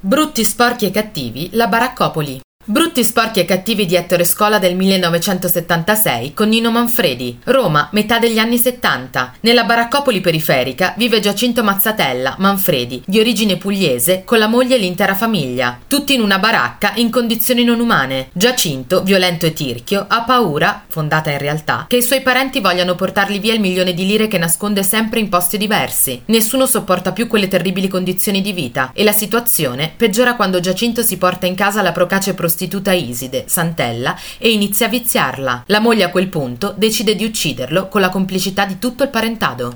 Brutti, sporchi e cattivi, la baraccopoli. Brutti, sporchi e cattivi di Ettore Scola del 1976 con Nino Manfredi. Roma, metà degli anni 70. Nella baraccopoli periferica vive Giacinto Mazzatella, Manfredi, di origine pugliese, con la moglie e l'intera famiglia. Tutti in una baracca in condizioni non umane. Giacinto, violento e tirchio, ha paura, fondata in realtà, che i suoi parenti vogliano portargli via il milione di lire che nasconde sempre in posti diversi. Nessuno sopporta più quelle terribili condizioni di vita e la situazione peggiora quando Giacinto si porta in casa la procace prostituta prostituta Iside, Santella, e inizia a viziarla. La moglie a quel punto decide di ucciderlo con la complicità di tutto il parentado.